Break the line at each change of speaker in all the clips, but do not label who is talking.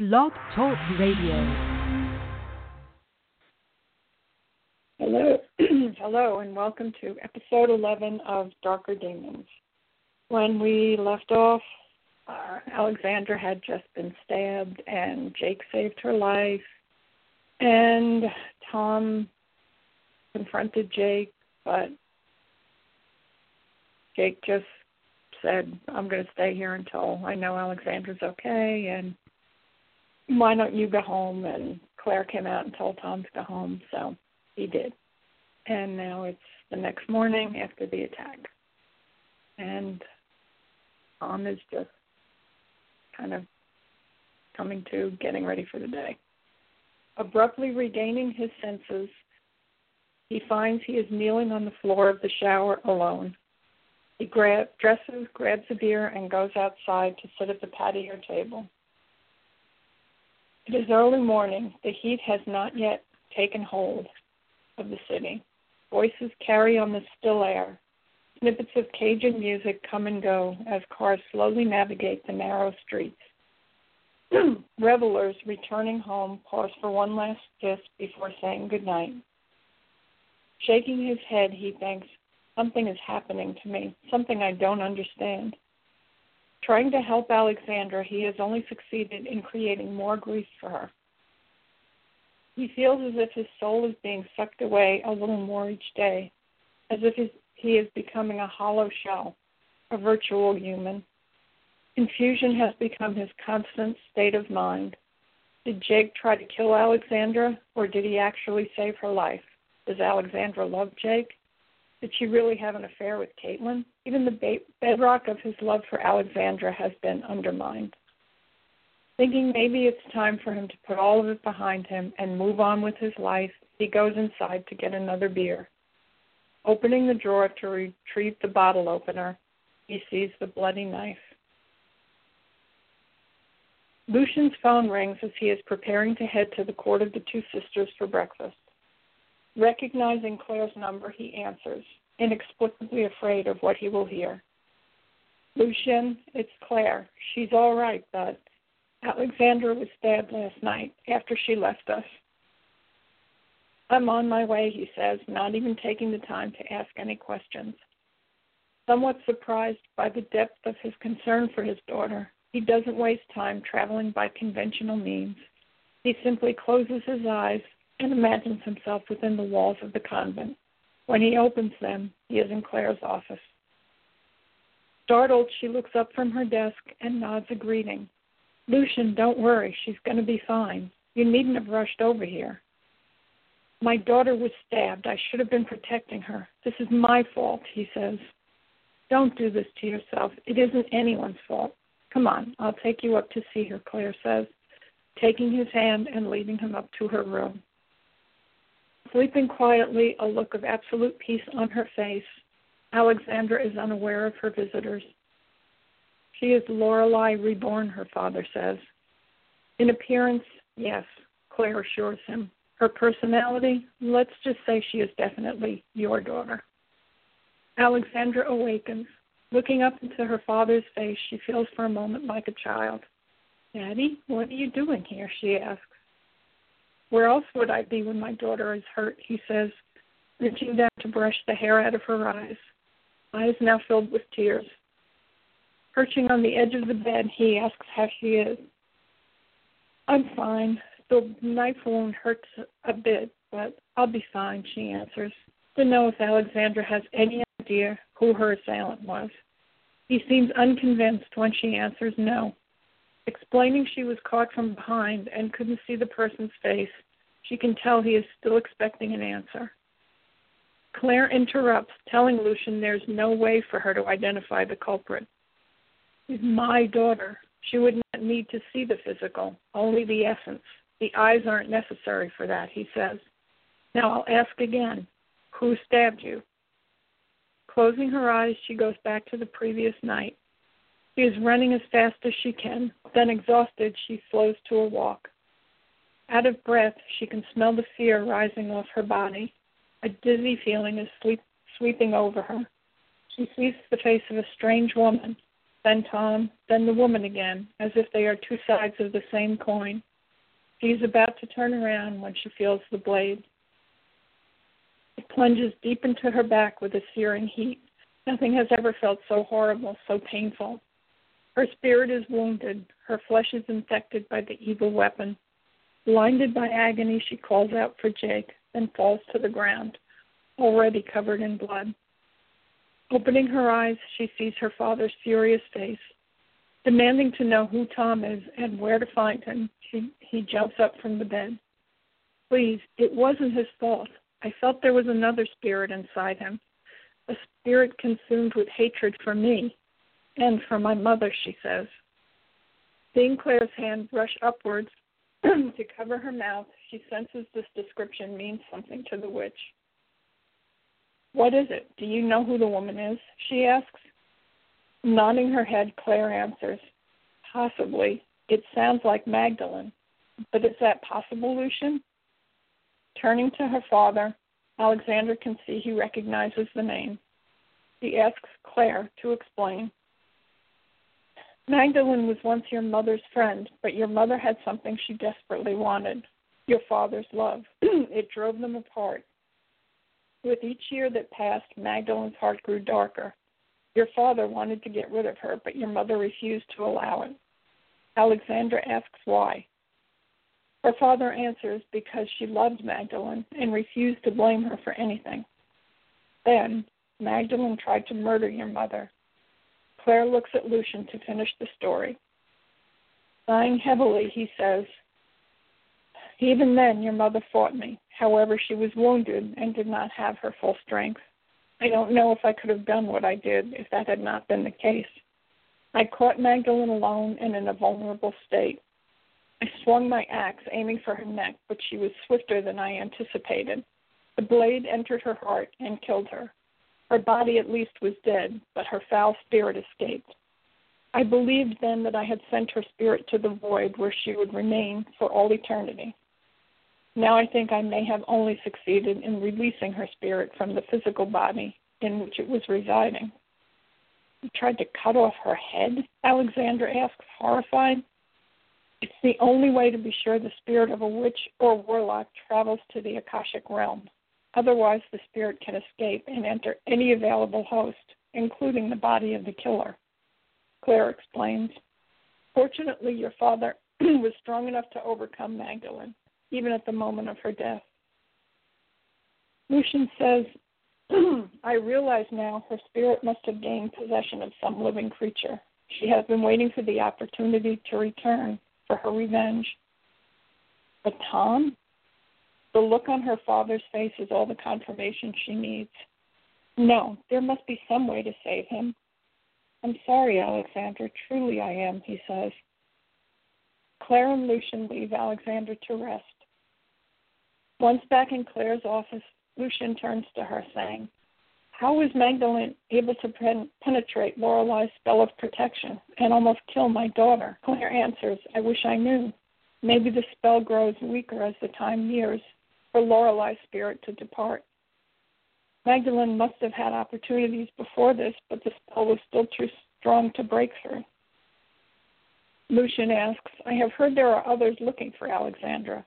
Blog Talk Radio.
Hello, hello, and welcome to episode 11 of Darker Demons. When we left off, uh, Alexandra had just been stabbed, and Jake saved her life. And Tom confronted Jake, but Jake just said, I'm going to stay here until I know Alexandra's okay, and why don't you go home? And Claire came out and told Tom to go home, so he did. And now it's the next morning after the attack. And Tom is just kind of coming to getting ready for the day. Abruptly regaining his senses, he finds he is kneeling on the floor of the shower alone. He grab, dresses, grabs a beer, and goes outside to sit at the patio table. It is early morning. The heat has not yet taken hold of the city. Voices carry on the still air. Snippets of Cajun music come and go as cars slowly navigate the narrow streets. Revelers returning home pause for one last kiss before saying goodnight. Shaking his head, he thinks, Something is happening to me, something I don't understand. Trying to help Alexandra, he has only succeeded in creating more grief for her. He feels as if his soul is being sucked away a little more each day, as if he is becoming a hollow shell, a virtual human. Confusion has become his constant state of mind. Did Jake try to kill Alexandra, or did he actually save her life? Does Alexandra love Jake? Did she really have an affair with Caitlin? Even the bedrock of his love for Alexandra has been undermined. Thinking maybe it's time for him to put all of it behind him and move on with his life, he goes inside to get another beer. Opening the drawer to retrieve the bottle opener, he sees the bloody knife. Lucian's phone rings as he is preparing to head to the Court of the Two Sisters for breakfast. Recognizing Claire's number, he answers, inexplicably afraid of what he will hear. Lucian, it's Claire. She's all right, but Alexandra was stabbed last night after she left us. I'm on my way, he says, not even taking the time to ask any questions. Somewhat surprised by the depth of his concern for his daughter, he doesn't waste time traveling by conventional means. He simply closes his eyes and imagines himself within the walls of the convent. When he opens them, he is in Claire's office. Startled, she looks up from her desk and nods a greeting. Lucian, don't worry, she's going to be fine. You needn't have rushed over here. My daughter was stabbed. I should have been protecting her. This is my fault, he says. Don't do this to yourself. It isn't anyone's fault. Come on, I'll take you up to see her, Claire says, taking his hand and leading him up to her room. Sleeping quietly, a look of absolute peace on her face, Alexandra is unaware of her visitors. She is Lorelei reborn, her father says. In appearance, yes, Claire assures him. Her personality, let's just say she is definitely your daughter. Alexandra awakens. Looking up into her father's face, she feels for a moment like a child. Daddy, what are you doing here? she asks. Where else would I be when my daughter is hurt? He says, reaching down to brush the hair out of her eyes, eyes now filled with tears. Perching on the edge of the bed, he asks how she is. I'm fine. The knife wound hurts a bit, but I'll be fine, she answers. To know if Alexandra has any idea who her assailant was. He seems unconvinced when she answers no. Explaining she was caught from behind and couldn't see the person's face, she can tell he is still expecting an answer. Claire interrupts, telling Lucian there's no way for her to identify the culprit. She's my daughter. She would not need to see the physical, only the essence. The eyes aren't necessary for that, he says. Now I'll ask again who stabbed you? Closing her eyes, she goes back to the previous night. She is running as fast as she can. Then, exhausted, she slows to a walk. Out of breath, she can smell the fear rising off her body. A dizzy feeling is sweep, sweeping over her. She sees the face of a strange woman, then Tom, then the woman again, as if they are two sides of the same coin. She is about to turn around when she feels the blade. It plunges deep into her back with a searing heat. Nothing has ever felt so horrible, so painful. Her spirit is wounded. Her flesh is infected by the evil weapon. Blinded by agony, she calls out for Jake, then falls to the ground, already covered in blood. Opening her eyes, she sees her father's furious face. Demanding to know who Tom is and where to find him, she, he jumps up from the bed. Please, it wasn't his fault. I felt there was another spirit inside him, a spirit consumed with hatred for me and for my mother, she says. Seeing Claire's hand brush upwards to cover her mouth, she senses this description means something to the witch. What is it? Do you know who the woman is? she asks. Nodding her head, Claire answers, Possibly. It sounds like Magdalene. But is that possible, Lucian? Turning to her father, Alexandra can see he recognizes the name. He asks Claire to explain. Magdalene was once your mother's friend, but your mother had something she desperately wanted your father's love. it drove them apart. With each year that passed, Magdalene's heart grew darker. Your father wanted to get rid of her, but your mother refused to allow it. Alexandra asks why. Her father answers because she loved Magdalene and refused to blame her for anything. Then, Magdalene tried to murder your mother. Claire looks at Lucian to finish the story. Sighing heavily, he says, Even then, your mother fought me. However, she was wounded and did not have her full strength. I don't know if I could have done what I did if that had not been the case. I caught Magdalene alone and in a vulnerable state. I swung my axe, aiming for her neck, but she was swifter than I anticipated. The blade entered her heart and killed her. Her body at least was dead, but her foul spirit escaped. I believed then that I had sent her spirit to the void where she would remain for all eternity. Now I think I may have only succeeded in releasing her spirit from the physical body in which it was residing. You tried to cut off her head? Alexandra asks, horrified. It's the only way to be sure the spirit of a witch or warlock travels to the Akashic realm. Otherwise, the spirit can escape and enter any available host, including the body of the killer. Claire explains. Fortunately, your father was strong enough to overcome Magdalene, even at the moment of her death. Lucian says, I realize now her spirit must have gained possession of some living creature. She has been waiting for the opportunity to return for her revenge. But Tom? The look on her father's face is all the confirmation she needs. No, there must be some way to save him. I'm sorry, Alexandra. Truly I am, he says. Claire and Lucian leave Alexandra to rest. Once back in Claire's office, Lucian turns to her, saying, how was Magdalene able to pen- penetrate Lorelei's spell of protection and almost kill my daughter? Claire answers, I wish I knew. Maybe the spell grows weaker as the time nears for Lorelei's spirit to depart. Magdalene must have had opportunities before this, but the spell was still too strong to break through. Lucian asks, I have heard there are others looking for Alexandra,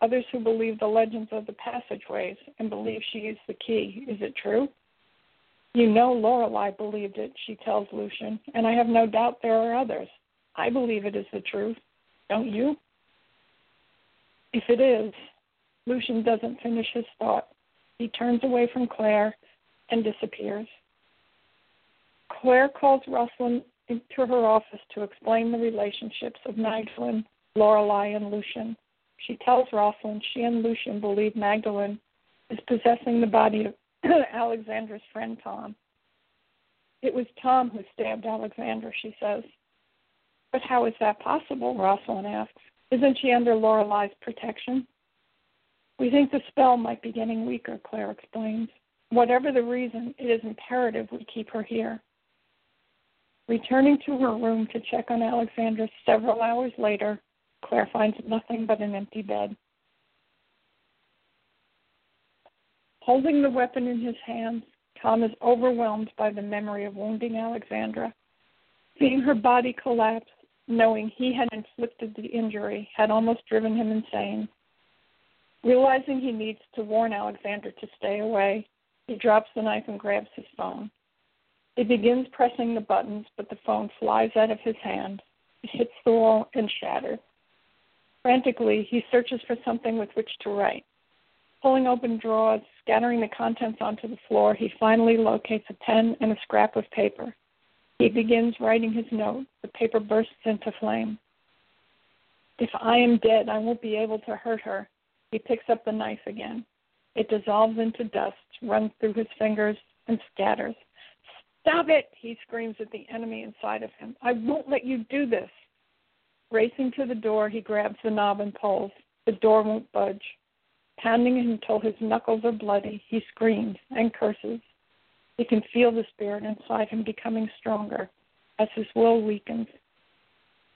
others who believe the legends of the passageways and believe she is the key. Is it true? You know Lorelei believed it, she tells Lucian, and I have no doubt there are others. I believe it is the truth. Don't you? If it is, Lucian doesn't finish his thought. He turns away from Claire and disappears. Claire calls Rosalind into her office to explain the relationships of Magdalene, Lorelei, and Lucian. She tells Rosalind she and Lucian believe Magdalene is possessing the body of Alexandra's friend Tom. It was Tom who stabbed Alexandra, she says. But how is that possible? Rosalind asks. Isn't she under Lorelei's protection? We think the spell might be getting weaker, Claire explains. Whatever the reason, it is imperative we keep her here. Returning to her room to check on Alexandra several hours later, Claire finds nothing but an empty bed. Holding the weapon in his hands, Tom is overwhelmed by the memory of wounding Alexandra. Seeing her body collapse, knowing he had inflicted the injury, had almost driven him insane. Realizing he needs to warn Alexandra to stay away, he drops the knife and grabs his phone. He begins pressing the buttons, but the phone flies out of his hand. It hits the wall and shatters. Frantically, he searches for something with which to write. Pulling open drawers, scattering the contents onto the floor, he finally locates a pen and a scrap of paper. He begins writing his note. The paper bursts into flame. If I am dead, I won't be able to hurt her. He picks up the knife again. It dissolves into dust, runs through his fingers, and scatters. Stop it! He screams at the enemy inside of him. I won't let you do this. Racing to the door, he grabs the knob and pulls. The door won't budge. Pounding until his knuckles are bloody, he screams and curses. He can feel the spirit inside him becoming stronger as his will weakens.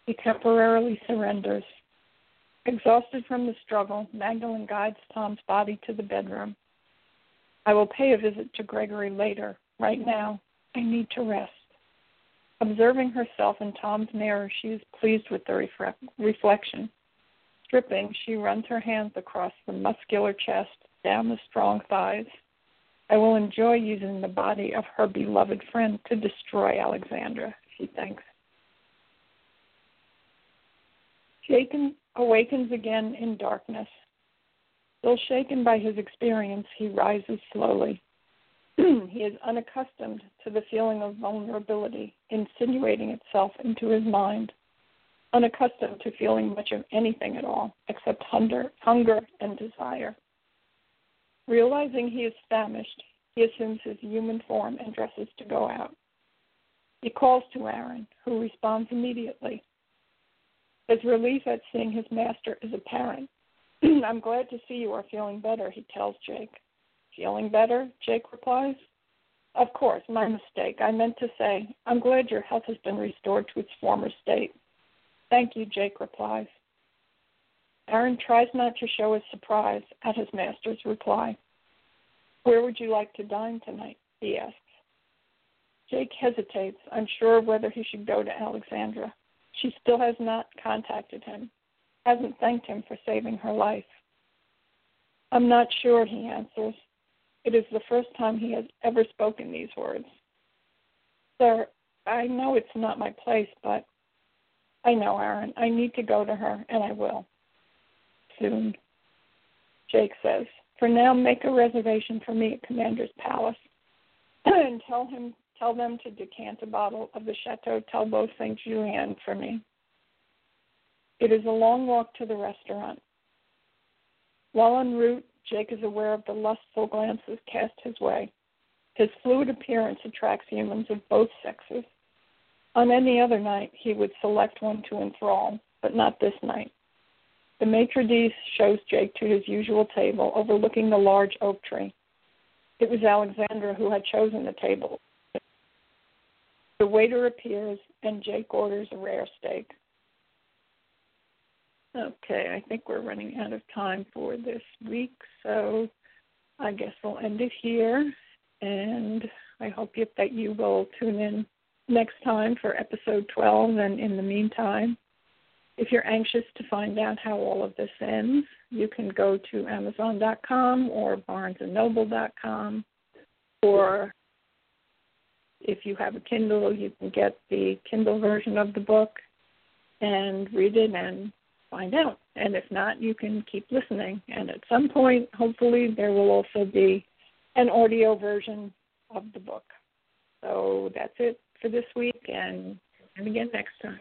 He temporarily surrenders. Exhausted from the struggle, Magdalene guides Tom's body to the bedroom. I will pay a visit to Gregory later. Right now, I need to rest. Observing herself in Tom's mirror, she is pleased with the refre- reflection. Stripping, she runs her hands across the muscular chest, down the strong thighs. I will enjoy using the body of her beloved friend to destroy Alexandra, she thinks. Jacob awakens again in darkness. Still shaken by his experience, he rises slowly. he is unaccustomed to the feeling of vulnerability insinuating itself into his mind, unaccustomed to feeling much of anything at all except hunger, hunger and desire. Realizing he is famished, he assumes his human form and dresses to go out. He calls to Aaron, who responds immediately. His relief at seeing his master is apparent. I'm glad to see you are feeling better, he tells Jake. Feeling better? Jake replies. Of course, my mistake. I meant to say, I'm glad your health has been restored to its former state. Thank you, Jake replies. Aaron tries not to show his surprise at his master's reply. Where would you like to dine tonight? he asks. Jake hesitates, unsure whether he should go to Alexandra. She still has not contacted him, hasn't thanked him for saving her life. I'm not sure, he answers. It is the first time he has ever spoken these words. Sir, I know it's not my place, but I know, Aaron. I need to go to her, and I will. Soon. Jake says, For now, make a reservation for me at Commander's Palace, and tell him, tell them to decant a bottle of the Chateau Talbot Saint Julien for me. It is a long walk to the restaurant. While en route, Jake is aware of the lustful glances cast his way. His fluid appearance attracts humans of both sexes. On any other night, he would select one to enthrall, but not this night. The maitre d' shows Jake to his usual table overlooking the large oak tree. It was Alexandra who had chosen the table. The waiter appears, and Jake orders a rare steak. Okay, I think we're running out of time for this week, so I guess we'll end it here. And I hope that you will tune in next time for episode 12. And in the meantime, if you're anxious to find out how all of this ends, you can go to Amazon.com or BarnesandNoble.com, or if you have a Kindle, you can get the Kindle version of the book and read it and find out. And if not, you can keep listening. And at some point, hopefully, there will also be an audio version of the book. So that's it for this week, and and again next time.